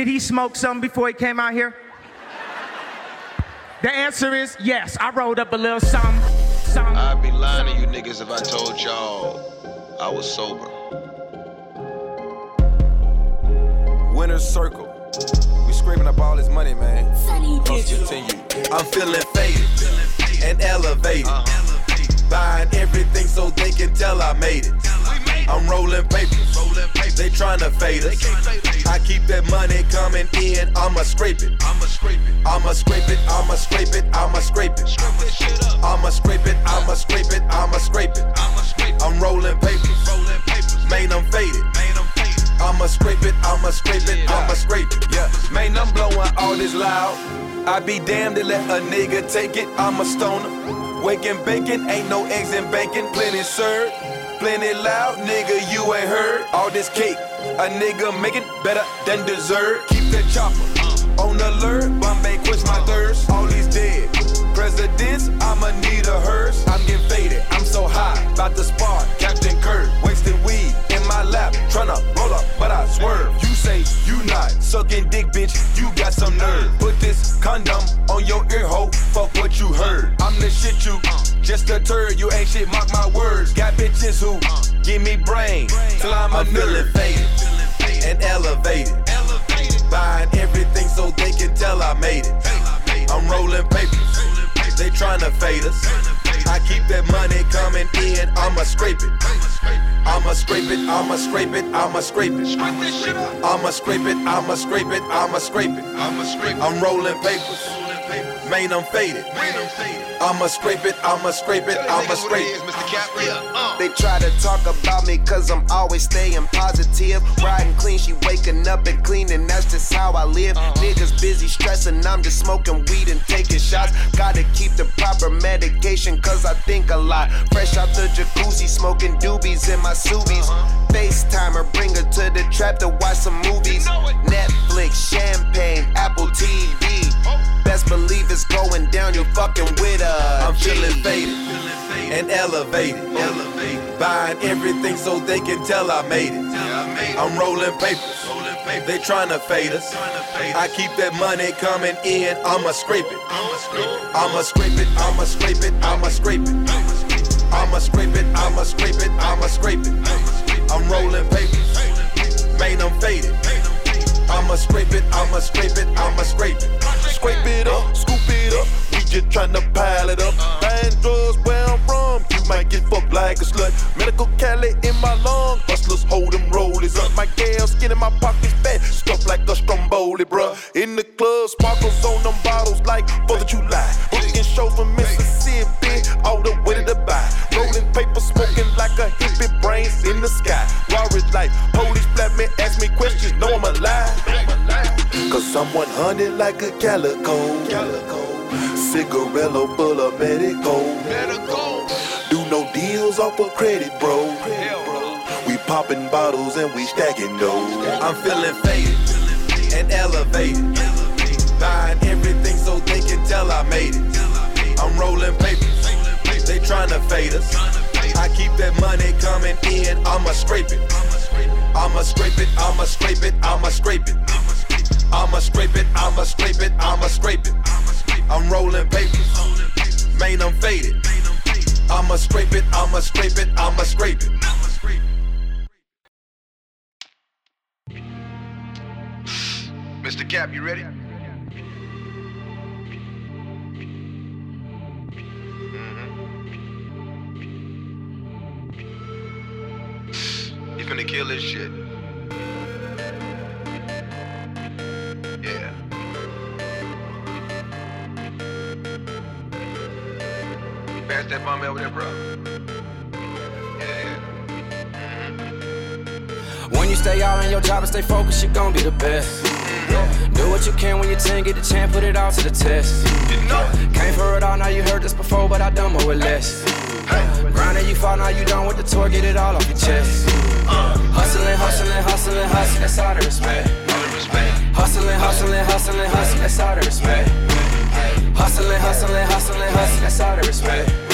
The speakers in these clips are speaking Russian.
Did he smoke something before he came out here? The answer is yes. I rolled up a little something. something. I'd be lying to you niggas if I told y'all I was sober. Winner's circle. We scraping up all this money, man. Let's continue. I'm feeling faded and elevated. Uh-huh. Buying everything so they can tell I made it. I'm rolling papers they tryna fade us. I keep that money coming in, I'ma scrape it. I'ma scrape it, I'ma scrape it, I'ma scrape it, I'ma scrape it. I'ma scrape it, I'ma scrape it, I'ma scrape it. I'm rolling papers, man, I'm faded. I'ma scrape it, I'ma scrape it, I'ma scrape it. Yeah, man, I'm blowing all this loud. I be damned to let a nigga take it, I'm a stoner. Waking bacon, ain't no eggs in bacon, plenty served plenty loud, nigga. You ain't heard all this cake. A nigga making better than dessert. Keep that chopper uh, on alert. Bombay quench my thirst. All these dead presidents, I'ma need a hearse. I'm getting faded, I'm so high, about to spar. Captain Kirk, wasted weed in my lap, tryna roll up, but I swerve. You say you not sucking dick, bitch, you got some nerve. Put this condom on your ear hole, fuck what you heard. I'm the shit you, uh, just a turd, you ain't shit, mark my words. Got bitches who give me brain, till I'm a feeling faded and elevated. Buying everything so they can tell I made it. I'm rolling papers, they tryna fade us. I keep that money coming in, I'ma scrape it. I'ma scrape it, I'ma scrape it, I'ma scrape it. I'ma scrape it, I'ma scrape it, I'ma scrape it. I'm rolling papers, man, I'm faded. I'ma scrape it, I'ma scrape it, I'ma scrape it. They try to talk about me cause I'm always staying positive. Riding clean, she waking up and cleaning, that's just how I live. Niggas busy stressing, I'm just smoking weed and taking shots. Gotta keep the proper medication cause I think a lot. Fresh out the jacuzzi, smoking doobies in my subies. FaceTimer, bring her to the trap to watch some movies. Netflix, champagne, Apple TV. Best believe it's going down, You're fucking with us. I'm feeling faded and elevated. Buying everything so they can tell I made it. I'm rolling papers. They tryna fade us. I keep that money coming in. I'ma scrape it. I'ma scrape it. I'ma scrape it. I'ma scrape it. I'ma scrape it. I'ma scrape it. I'ma scrape it. I'm rolling papers. Man, I'm faded. I'ma scrape it. I'ma scrape it. I'ma scrape it. Scrape it up, scoop it up. We just tryna pile it up. Buying drugs where I'm from. You might get fucked like a slut. Medical Cali in my lung. Hustlers hold them rollers up. My gal skin in my pockets fat. Stuff like a stromboli, bruh. In the club, sparkles on them bottles like 4th of July. Booking shows from Mississippi all the way to Dubai. Rolling paper, smoking like a hippie, brains in the sky. Rory like police flat me, ask me questions, know I'm alive. Cause I'm 100 like a calico. calico. Cigarello full of medical. Do no deals off of credit, bro. We popping bottles and we stacking those. I'm feeling faded and elevated. Buying everything so they can tell I made it. I'm rolling papers. They tryna fade us. I keep that money coming in. I'ma scrape it. I'ma scrape it. I'ma scrape it. I'ma scrape it. I'ma scrape it. I'ma scrape it. I'ma scrape it. I'ma scrape it. I'm rolling papers. Main them faded. I'ma scrape it. I'ma scrape it. I'ma scrape it. Mr. Cap, you ready? Mm-hmm. You finna kill this shit. Pass that bomb over there, bro. Yeah, When you stay all in your job and stay focused, you're gonna be the best. Mm-hmm. Do what you can when you 10, get the chance, put it all to the test. Came for it all, now you heard this before, but I done more with less. Grinding, you fall, now you done with the tour, get it all off your chest. Uh. Hustling, hustling, hustling, hustling, that's all the respect. Hustling, hustling, hustling, hustling, that's all the respect. Hustling, hustling, hustling, hustling, that's all the respect.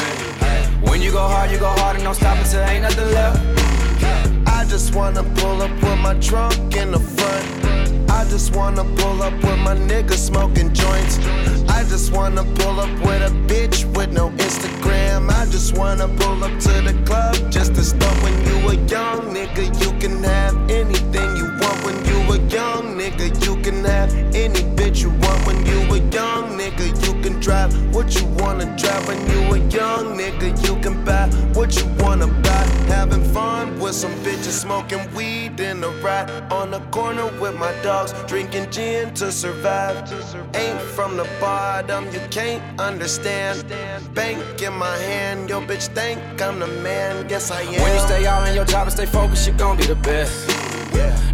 When you go hard, you go hard and don't stop until ain't nothing left. I just wanna pull up with my trunk in the front. I just wanna pull up with my niggas smoking joints. I just wanna pull up with a bitch with no Instagram. I just wanna pull up to the club just to start when you a young, nigga. You can have anything you want when you were young, nigga. You can have any bitch you want when you a young, nigga. You can drive what you wanna drive when you a young, nigga. You can buy what you wanna buy. Having fun with some bitches smoking weed in the ride on the corner with my dogs, drinking gin to survive. Ain't from the bottom, you can't understand. Bank in my hand, your bitch think I'm the man. Yes, I am. When you stay all in your job and stay focused, you gon' be the best.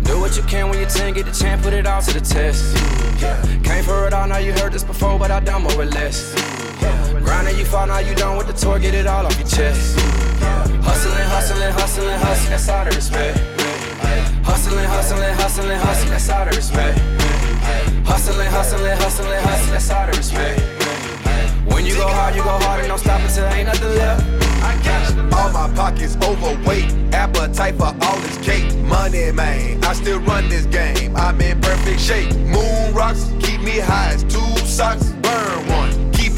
Do what you can when you 10, get the chance, put it all to the test. Yeah. Came for it all, now you heard this before, but I done more or less. Yeah. Grinding, you fall, now you done with the tour, get it all off your chest. Hustling, hustling, hustling, hustling, that's all the respect. Hustling, hustling, hustling, hustling, that's all the respect. Hustling, hustling, hustling, hustling, that's all the respect. When you go hard, you go hard and don't stop until ain't nothing left. All my pockets overweight, appetite for all this cake. Money, man, I still run this game. I'm in perfect shape. Moon rocks keep me high as two socks. Burn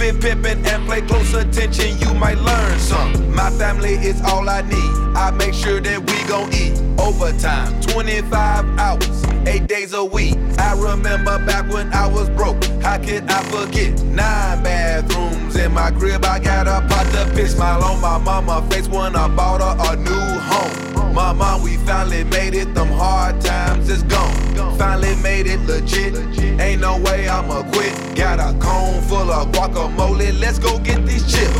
one. Keep it pimpin' and play close attention, you might learn some. My family is all I need. I make sure that we gon' eat. Overtime, 25 hours, 8 days a week. I remember back when I was broke. How could I forget? Nine bathrooms in my crib. I got a pot to piss. Smile on my mama face when I bought her a new home. Mama, we finally made it. Them hard times is gone. Finally made it legit. Ain't no way I'ma quit. Got a cone full of guacamole. Let's go get these chips.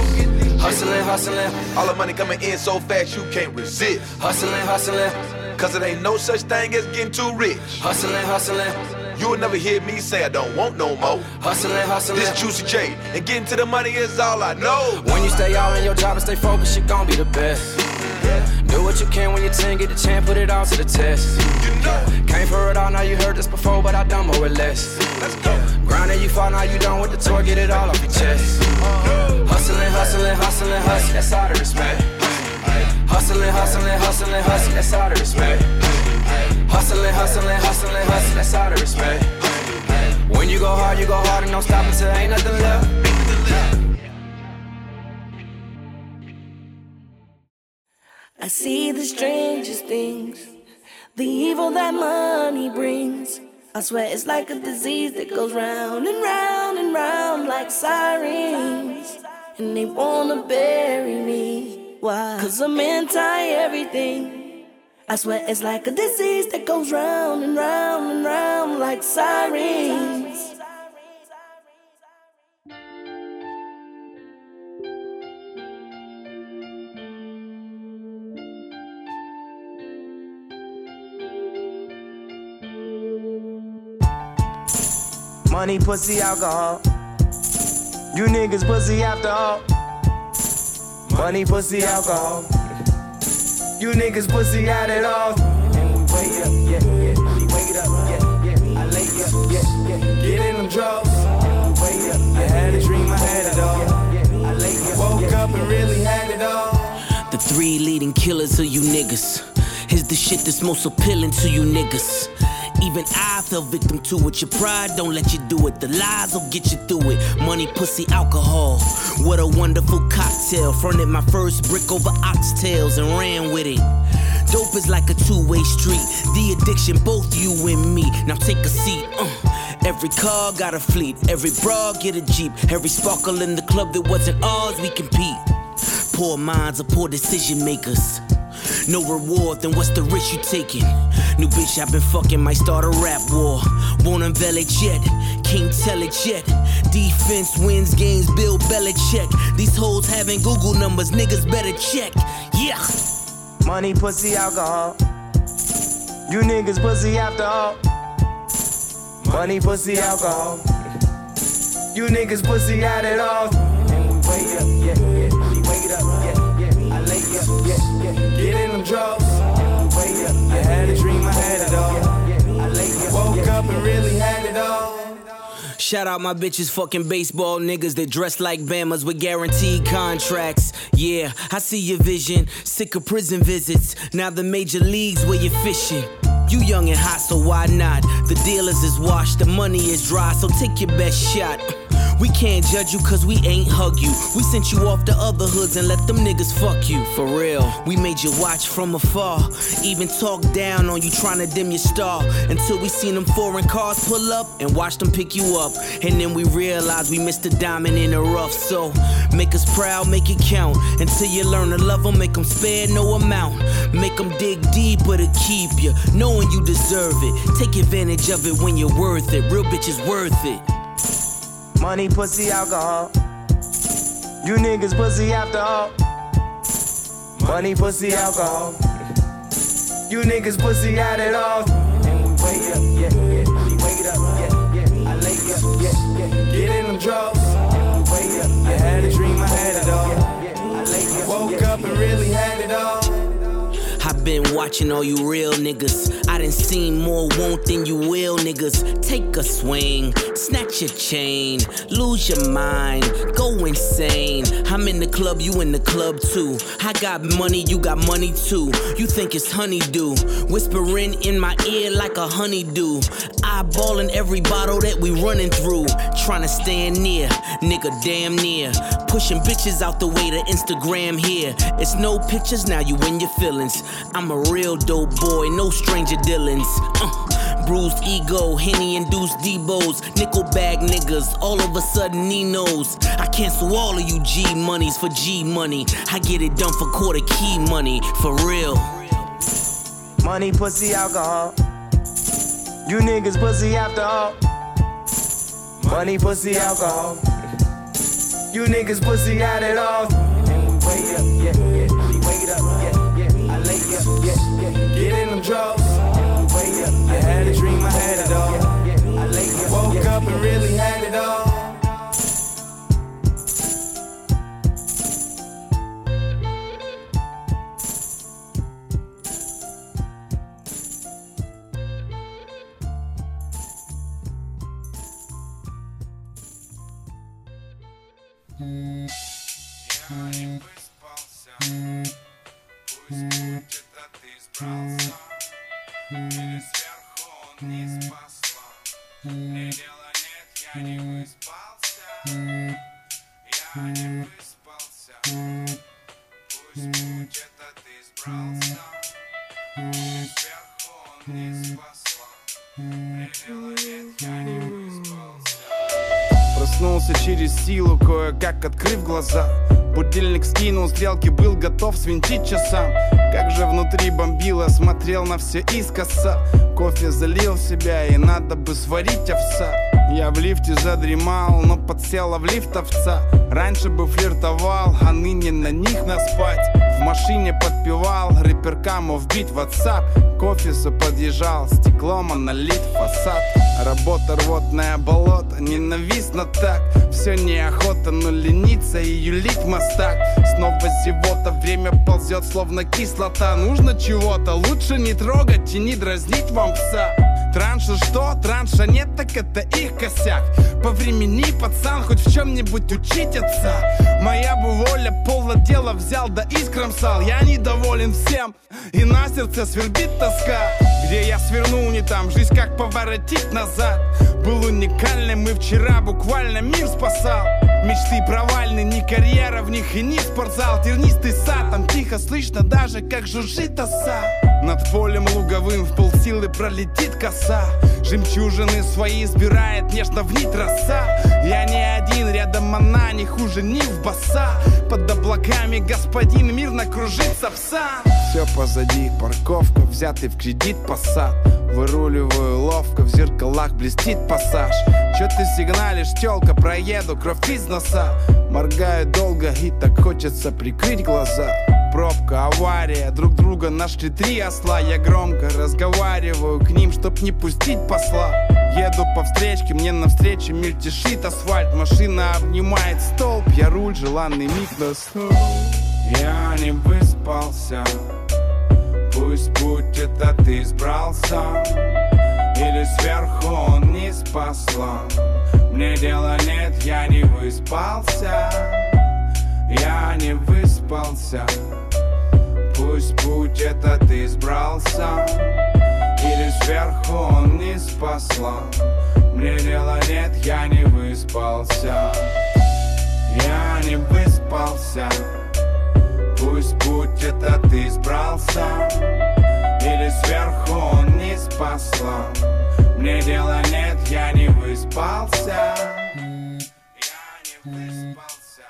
Hustling, hustling, All the money coming in so fast you can't resist. hustling, hustling, Cause it ain't no such thing as getting too rich. hustling, hustling, You will never hear me say I don't want no more. hustling, hustling. This Juicy J and getting to the money is all I know. When you stay all in your job and stay focused, you gon' be the best. Do what you can when you 10, get the chance, put it all to the test. You know, Came for it all, now you heard this before, but I done more or less. let's go. Grinding, you fall, now you done with the tour, get it all off your chest. Uh-huh. Hustling, hustling, hustling, hustling, that's all the respect. Hustling, hustling, hustling, hustling, that's all the respect. Hustling, hustling, hustling, hustling, that's all the respect. When you go hard, you go hard and don't stop until ain't nothing left. I see the strangest things, the evil that money brings. I swear it's like a disease that goes round and round and round like sirens. And they wanna bury me. Why? Cause I'm anti everything. I swear it's like a disease that goes round and round and round like sirens. Money, pussy, alcohol. You niggas pussy after all. Money, pussy, alcohol. You niggas pussy at it all. And we up, yeah, yeah. We up, yeah, yeah. I lay up, yeah, yeah. Get in them drugs. And we up. I had a dream, I had it all. I lay up, woke up and really had it all. The three leading killers of you niggas is the shit that's most appealing to you niggas. Even I fell victim to it. Your pride don't let you do it. The lies will get you through it. Money, pussy, alcohol. What a wonderful cocktail. Fronted my first brick over oxtails and ran with it. Dope is like a two-way street. The addiction, both you and me. Now take a seat. Uh. Every car got a fleet. Every bra get a jeep. Every sparkle in the club that wasn't ours, we compete. Poor minds are poor decision makers. No reward, then what's the risk you taking? New bitch I've been fucking might start a rap war. Won't unveil it yet, can't tell it yet. Defense wins games, Bill Belichick. These hoes having Google numbers, niggas better check. Yeah. Money, pussy, alcohol. You niggas pussy after all. Money, pussy, alcohol. You niggas pussy at it all. And we wait up, yeah, yeah. We wait up, yeah, Get in them drugs. I had a dream, I had it all. I woke up and really had it all. Shout out my bitches, fucking baseball niggas that dress like Bamas with guaranteed contracts. Yeah, I see your vision. Sick of prison visits. Now the major leagues where you're fishing. You young and hot, so why not? The dealers is washed, the money is dry, so take your best shot. We can't judge you cause we ain't hug you. We sent you off to other hoods and let them niggas fuck you. For real, we made you watch from afar. Even talk down on you trying to dim your star. Until we seen them foreign cars pull up and watch them pick you up. And then we realized we missed a diamond in the rough. So make us proud, make it count. Until you learn to love them, make them spare no amount. Make them dig deeper to keep you, knowing you deserve it. Take advantage of it when you're worth it. Real bitches worth it. Money, pussy, alcohol. You niggas pussy after all. Money, pussy, alcohol. You niggas pussy had it all. And we wait up, yeah, yeah. We wait up, yeah, yeah. I lay up, yeah, yeah. Get in them drugs. And we wait up. I had a dream, I had it all. I woke up and really had it all. Been watching all you real niggas. I done seen more won't than you will, niggas. Take a swing, snatch your chain, lose your mind, go insane. I'm in the club, you in the club too. I got money, you got money too. You think it's honeydew, whispering in my ear like a honeydew. Eyeballing every bottle that we running through. Trying to stand near, nigga, damn near. Pushing bitches out the way to Instagram here. It's no pictures, now you in your feelings. I'm a real dope boy, no stranger dealings. Uh, bruised ego, Henny induced Debos, nickel bag niggas, all of a sudden Ninos. I cancel all of you G monies for G money. I get it done for quarter key money, for real. Money, pussy, alcohol. You niggas pussy after all. Money, pussy, alcohol. You niggas pussy had it all. And we wait up, yeah, yeah. We wait up, yeah, drugs. I had a dream, I had it all. I woke up and really had it all. Проснулся через силу, кое-как открыв глаза. Будильник скинул, стрелки был готов свинтить часам. Как же внутри бомбило, смотрел на все искоса. Кофе залил себя и надо бы сварить овса Я в лифте задремал, но подсела в лифт овца Раньше бы флиртовал, а ныне на них наспать. В машине подпевал, рэперкам вбит в WhatsApp. К офису подъезжал, стеклом а фасад. Работа рвотное болото, ненавистно так. Все неохота, но лениться и юлить мастак Снова зевота, время ползет словно кислота. Нужно чего-то, лучше не трогать и не дразнить вам пса Транша что? Транша нет, так это их косяк. По времени, пацан, хоть в чем-нибудь учить отца Моя бы воля полно дела взял, да искром сал. Я недоволен всем, и на сердце свербит тоска. Где я свернул не там, жизнь как поворотить назад. Был уникальным и вчера буквально мир спасал. Мечты провальны, ни карьера в них и ни спортзал. Тернистый сад, там тихо слышно даже как жужжит оса Над полем луговым в полсилы пролетит коса. Жемчужины свои сбирает нежно в нить роса. Я не один, рядом она не хуже ни в баса Под облаками господин мирно кружится пса. Все позади, парковка, взятый в кредит посад. Выруливаю ловко, в зеркалах блестит пассаж. Чё ты сигналишь, тёлка, проеду, кровь из носа. Моргаю долго и так хочется прикрыть глаза Пробка, авария, друг друга нашли три осла. Я громко разговариваю к ним, чтоб не пустить посла. Еду по встречке, мне навстречу мельтешит асфальт. Машина обнимает столб, я руль, желанный миг настал Я не выспался. Пусть путь этот избрался Или сверху он не спасла. Мне дела нет, я не выспался. Я не выспался Пусть путь этот избрался Или сверху он не спасла. Мне дела нет, я не выспался. Я не выспался. Пусть путь этот избрался Или сверху он не спасла. Мне дела нет, я не выспался. Я не выспался.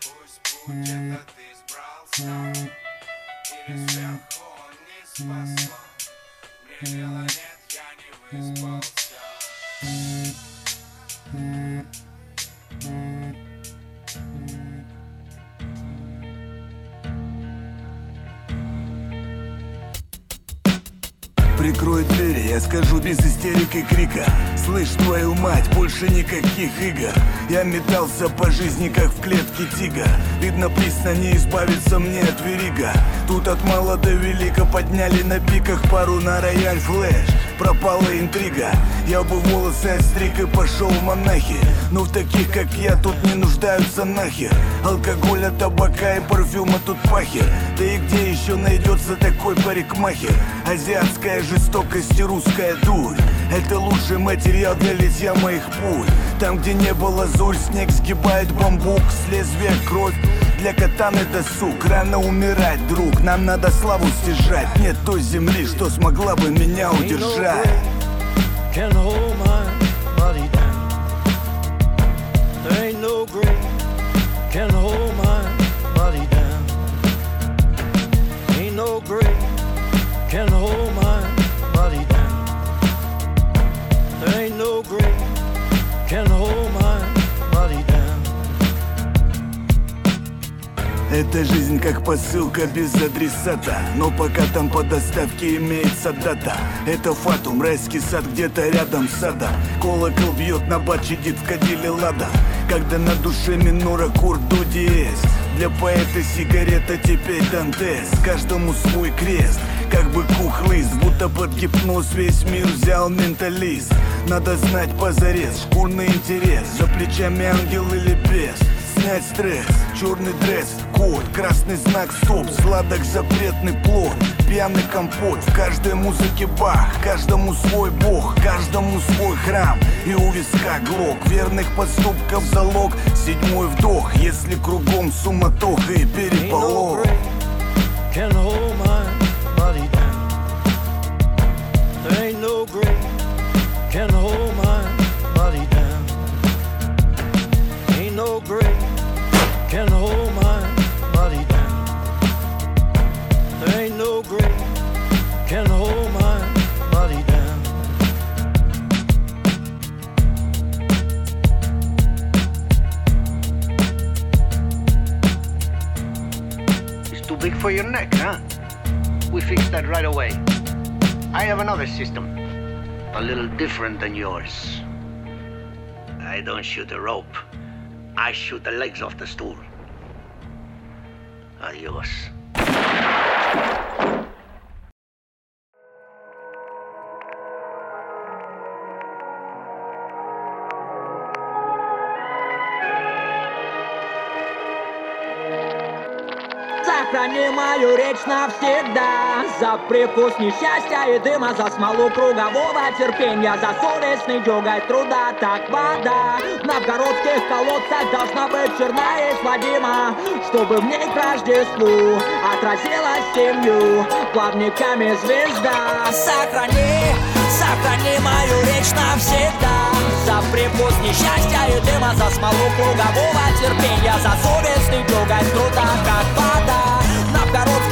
Пусть путь этот избрался Или сверху не спасла Мне дела нет, я не выспался Прикрой двери, я скажу без истерик и крика. Слышь, твою мать, больше никаких игр. Я метался по жизни, как в клетке тигра. Видно, присно не избавиться мне от верига. Тут от мала до велика подняли на пиках пару на рояль флэш Пропала интрига. Я бы волосы отстриг и пошел в монахи. Но в таких, как я, тут не нуждаются нахер Алкоголя, табака и парфюма тут пахер Да и где еще найдется такой парикмахер? Азиатская жестокость и русская дурь. Это лучший материал для литья моих пуль. Там, где не было зуль, снег сгибает бамбук С лезвия кровь для катаны досуг Рано умирать, друг, нам надо славу стяжать. Нет той земли, что смогла бы меня удержать Эта жизнь как посылка без адресата. Но пока там по доставке имеется дата. Это фатум, райский сад где-то рядом с садом Колокол бьет на бат, чадит в кадиле лада. Когда на душе минора курду диез Для поэта сигарета теперь Дантес. Каждому свой крест. Как бы кухлыст Будто под гипноз весь мир взял менталист. Надо знать позарез, шкурный интерес. За плечами ангел или бес Снять стресс, черный дресс, код Красный знак стоп, сладок запретный плод. Пьяный компот, в каждой музыке бах. Каждому свой бог, каждому свой храм. И у виска глок, верных поступков залог. Седьмой вдох, если кругом суматоха и переполох. Can have another system, a little different than yours. I don't shoot a rope, I shoot the legs off the stool. Adios. Мою речь навсегда. За прикус несчастья и дыма За смолу кругового терпения За совестный дёготь труда Так вода. В новгородских колодцах Должна быть черная и сводима Чтобы в ней к Рождеству Отразилась семью Плавниками звезда. Сохрани, сохрани мою речь навсегда. За прикус несчастья и дыма За смолу кругового терпения За совестный дёготь труда Как вода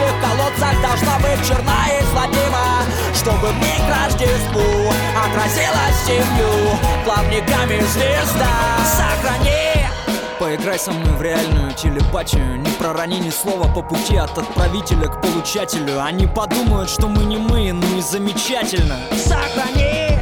в колодцах Должна быть черна и злодима Чтобы ней к Рождеству Отразилась семью Плавниками звезда. Сохрани! Поиграй со мной в реальную телепатию Не пророни ни слова по пути от отправителя к получателю. Они подумают, что мы не мы, ну и замечательно. Сохрани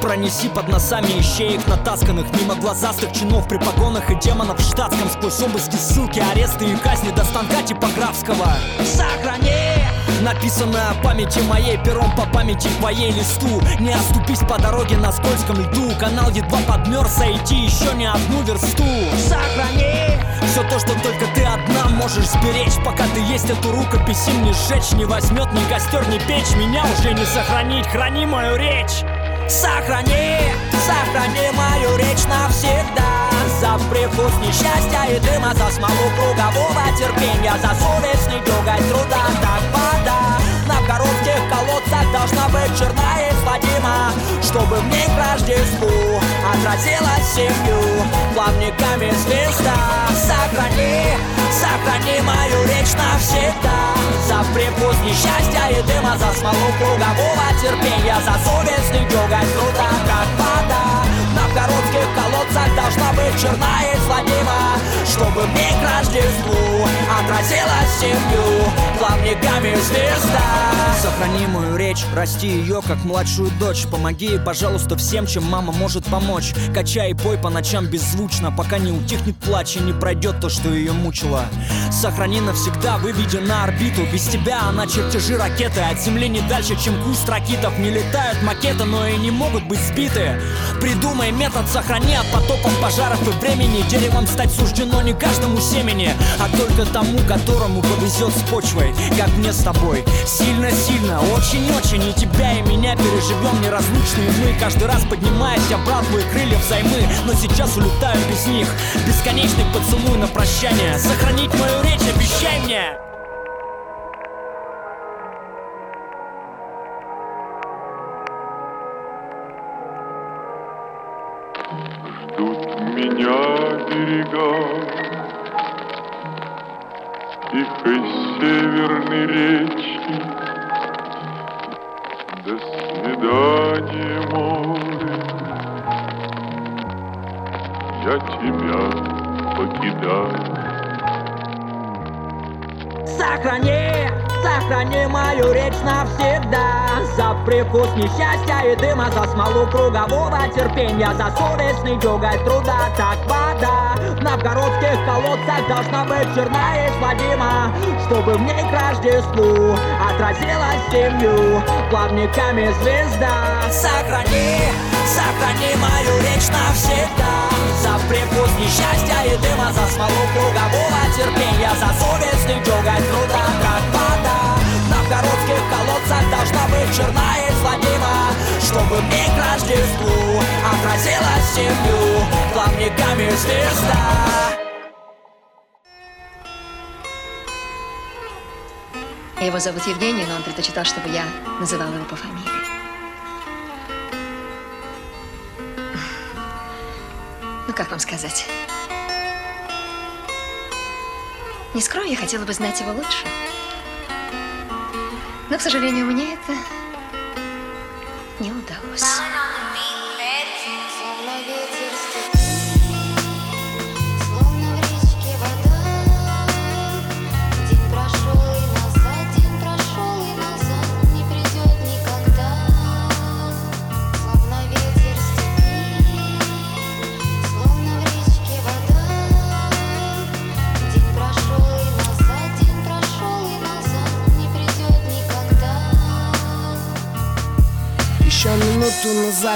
Пронеси под носами ищеек натасканных Мимо глазастых чинов при погонах и демонов в штатском. Сквозь обыски, ссылки, аресты и казни до станка типографского. Сохрани Написанное памяти моей пером по памяти твоей листу. Не оступись по дороге на скользком льду. Канал едва подмер, сойти еще не одну версту. Сохрани все то, что только ты одна можешь сберечь. Пока ты есть эту рукопись им не сжечь Не возьмет ни костер, ни печь. Меня уже не сохранить, храни мою речь Сохрани, сохрани мою речь навсегда. За привкус несчастья и дыма За смолу кругового терпения За совестный дюгой труда. Так вода на коротких колодцах Должна быть черная и Чтобы в ней к Рождеству Отразилась семью. Плавниками звезда Сохрани, сохрани мою речь навсегда. За привкус несчастья и дыма За смолу кругового терпения За совестный дюгой труда как коротких колодцах должна быть черна и злодима Чтобы в ней к Рождеству отразилась семью Плавниками звезда. Сохрани мою речь, расти ее как младшую дочь. Помоги пожалуйста, всем, чем мама может помочь. Качай и пой по ночам беззвучно Пока не утихнет плач и не пройдет то, что ее мучило. Сохрани навсегда, выведи на орбиту Без тебя она чертежи ракеты. От земли не дальше, чем куст ракитов. Не летают макеты, но и не могут быть сбиты. Придумай метод, сохрани от потопов, пожаров и времени. Деревом стать суждено не каждому семени А только тому, которому повезет с почвой Как мне с тобой. Сильно-сильно, очень-очень И тебя и меня переживем неразлучные мы Каждый раз поднимаясь, обратывая крылья взаймы Но сейчас улетаю без них. Бесконечный поцелуй на прощание. Сохранить мою речь, обещай мне берега. Тихой северной речки До свидания, море. Я тебя покидаю Сохрани, сохрани мою речь навсегда. За привкус несчастья и дыма За смолу кругового терпения За совестный дюгой труда. Так вода в новгородских колодцах Должна быть черна и Владима Чтобы в ней к Рождеству Отразилась семью Плавниками звезда. Сохрани, сохрани мою речь навсегда. За привкус несчастья и За смолу кругового терпения За совестный дюгой труда Как вода в новгородских колодцах Должна быть черна и Владима Чтобы в ней к Рождеству Отразилась семью Плавниками звезда Его зовут Евгений, но он предпочитал, чтобы я называла его по фамилии. Ну, как вам сказать? Не скрою, я хотела бы знать его лучше. Но, к сожалению, мне это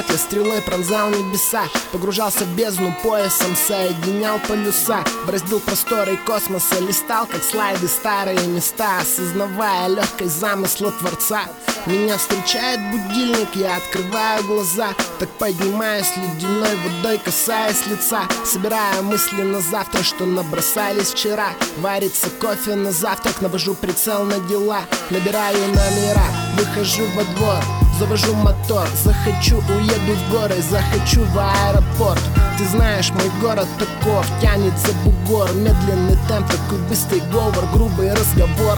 я стрелой пронзал небеса Погружался в бездну поясом, соединял полюса Браздил просторы космоса, листал как слайды старые места Осознавая легкость замысла Творца. Меня встречает будильник, я открываю глаза Так поднимаюсь ледяной водой, касаясь лица Собирая мысли на завтра, что набросались вчера. Варится кофе на завтрак, навожу прицел на дела Набираю номера, выхожу во двор Завожу мотор, захочу, уеду в горы, захочу в аэропорт. Ты знаешь, мой город таков, тянет за бугор. Медленный темп, такой быстрый говор, грубый разговор.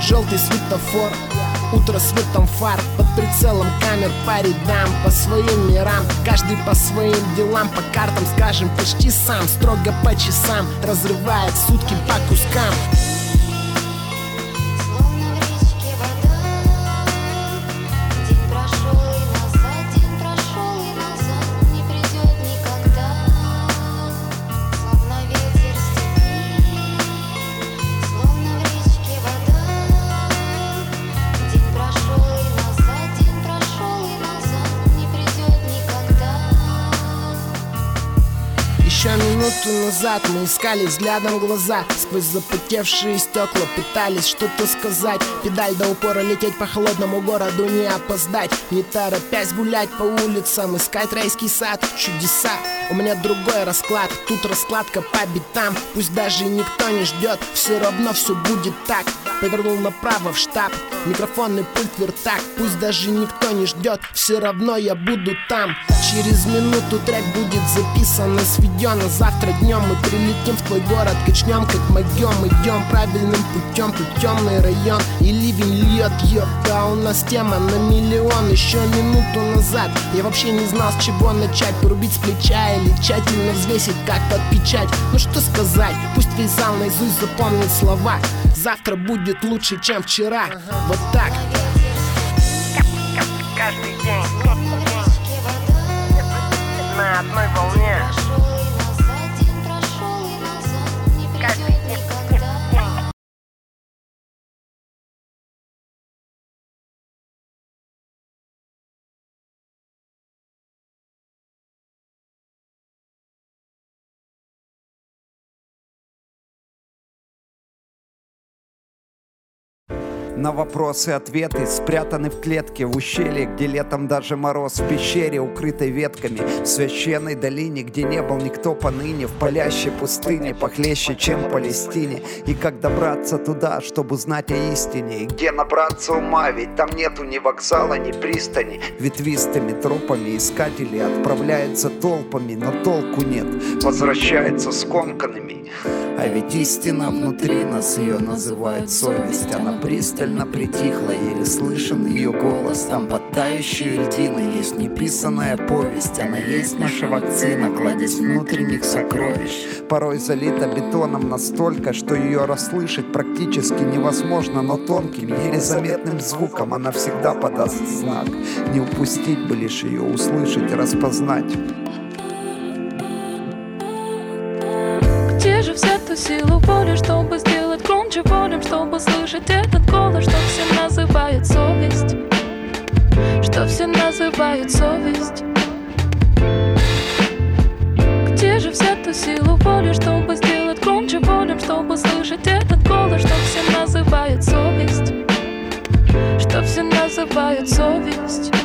Желтый светофор, утро светом фар. Под прицелом камер по рядам, по своим мирам. Каждый по своим делам, по картам, скажем, почти сам. Строго по часам, разрывает сутки по кускам назад. Мы искали взглядом глаза. Сквозь запотевшие стекла пытались что-то сказать. Педаль до упора лететь по холодному городу не опоздать. Не торопясь гулять по улицам, искать райский сад. Чудеса, у меня другой расклад Тут раскладка по битам. Пусть даже никто не ждет, все равно все будет так. Повернул направо в штаб, микрофонный пульт вертак. Пусть даже никто не ждет, все равно я буду там. Через минуту трек будет записан и сведен А завтра днем мы прилетим в твой город Качнем как могем, идем правильным путем Тут темный район. И ливень льет, ёп Да у нас тема на миллион. Еще минуту назад я вообще не знал с чего начать Порубить с плеча или тщательно взвесить как под печать Ну что сказать, пусть весь зал наизусть запомнит слова. Завтра будет лучше, чем вчера. Вот так. Каждый день. На одной волне На вопросы ответы спрятаны в клетке В ущелье, где летом даже мороз В пещере, укрытой ветками В священной долине, где не был никто поныне В палящей пустыне, похлеще, чем в Палестине. И как добраться туда, чтобы узнать о истине? И где набраться ума, ведь там нету ни вокзала, ни пристани. Ветвистыми тропами искатели отправляются толпами Но толку нет, возвращаются скомканными. А ведь истина внутри нас, ее называют совесть. Она пристально притихла, еле слышен ее голос Там под тающей льдиной есть неписанная повесть Она есть наша вакцина, кладезь внутренних сокровищ. Порой залита бетоном настолько, что ее расслышать практически невозможно Но тонким, еле заметным звуком она всегда подаст знак. Не упустить бы лишь ее, услышать, распознать. Где же взять ту силу воли, чтобы громче волем, чтобы слышать этот голос, что все называют совесть, что все называют совесть. Где же взять ту силу воли, чтобы сделать громче волем, чтобы слышать этот голос, что все называют совесть, что все называют совесть.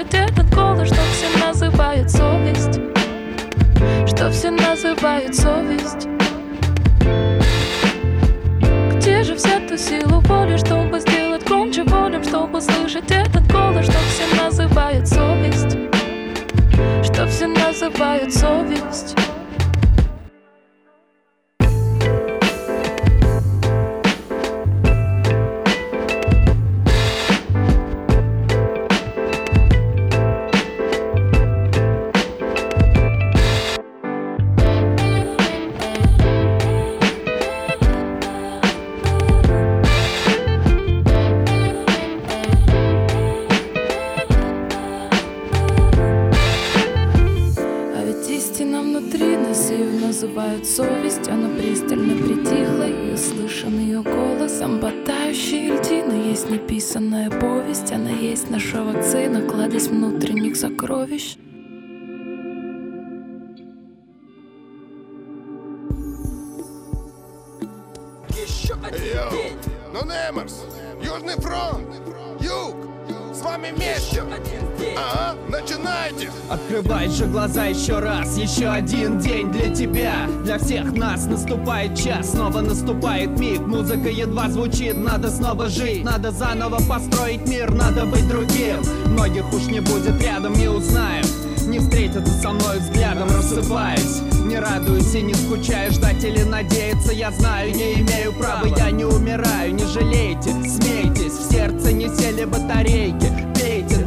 Чтобы слышать этот голос, что все называют совесть, что все называют совесть. Где же взять ту силу воли, чтобы сделать громче волем, чтобы слышать этот голос, что все называют совесть, что все называют совесть. Есть неписанная повесть Она есть наша вакцина, кладезь внутренних сокровищ вами вместе. Ага, начинайте. Открывай же глаза еще раз Еще один день для тебя. Для всех нас наступает час Снова наступает миг. Музыка едва звучит Надо снова жить. Надо заново построить мир Надо быть другим. Многих уж не будет рядом Не узнаем. Не встретятся со мной взглядом, рассыпаясь. Не радуюсь и не скучаю, ждать или надеяться. Я знаю, не имею права, я не умираю. Не жалейте, смейтесь, в сердце не сели батарейки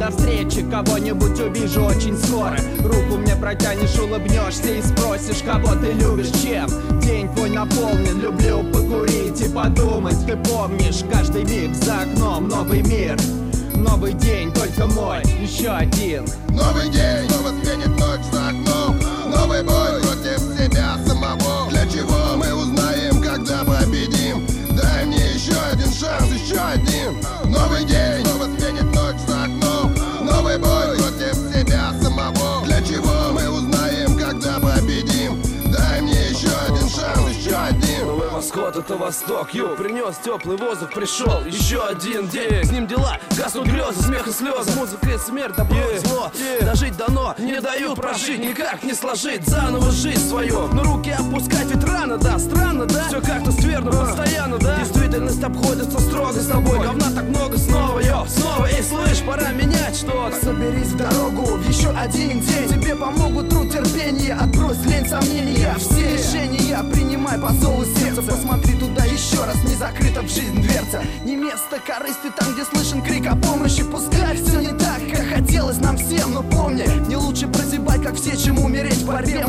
до встречи, кого-нибудь увижу очень скоро. Руку мне протянешь, улыбнешься и спросишь, кого ты любишь, чем? День твой наполнен, люблю покурить и подумать. Ты помнишь, каждый миг за окном новый мир. Новый день, только мой, еще один. Новый день, снова сменит это восток, ю Принес теплый воздух, пришел еще один день. С ним дела, гаснут грезы, смех и слезы. Музыка и смерть, добро и зло. Дожить дано, не дают прожить Никак не сложить. Заново жизнь свою Но руки опускать. Ведь рано, да, странно, да? Все как-то скверно, постоянно, да? Действительность обходится строго с тобой. Говна так много снова, йо, снова Эй, слышь, пора менять что-то. Соберись в дорогу еще один день. Тебе помогут труд, терпение. Отбрось лень, сомнения. Все. Решения принимай по зову сердца. Посмотри туда еще раз, не закрыта в жизнь дверца. Не место корысти там, где слышен крик о помощи. Пускай все не так, как хотелось нам всем Но помни, не лучше прозябать, как все, чем умереть в борьбе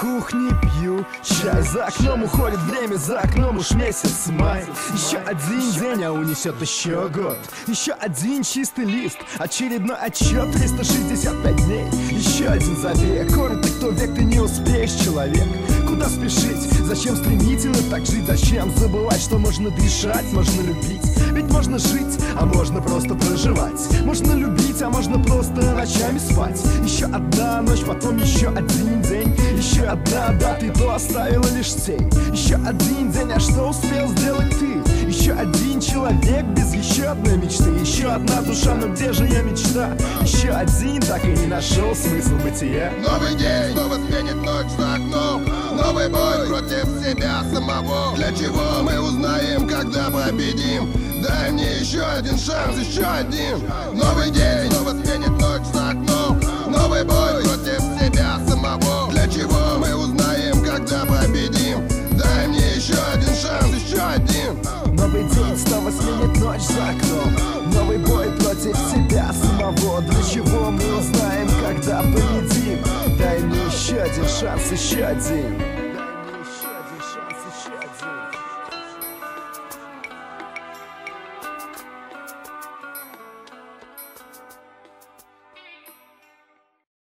кухне, пью чай За окном уходит время, за окном уж месяц май Еще один день, а унесет еще год Еще один чистый лист, очередной отчет 365 дней, еще один забег Коротко, кто век, ты не успеешь, человек Куда спешить? Зачем стремительно так жить? Зачем забывать, что можно дышать, можно любить? Ведь можно жить, а можно просто проживать Можно любить, а можно просто ночами спать. Еще одна ночь, потом еще один день. Еще одна, да, ты то оставила лишь тень. Еще один день, а что успел сделать ты? Еще один человек без еще одной мечты. Еще одна душа, но где же ее мечта? Еще один так и не нашел смысл бытия. Новый день, снова сменит ночь за окном. Новый бой против себя самого. Для чего мы узнаем, когда победим Дай мне еще один шанс, еще один. Новый день, снова сменит ночь за окном. Новый бой против себя самого. Для чего мы узнаем, когда победим? Дай мне еще один шанс, еще один. Новый день снова сменит ночь за окном. Новый бой против себя самого. Для чего мы узнаем, когда победим? Дай мне еще один шанс, еще один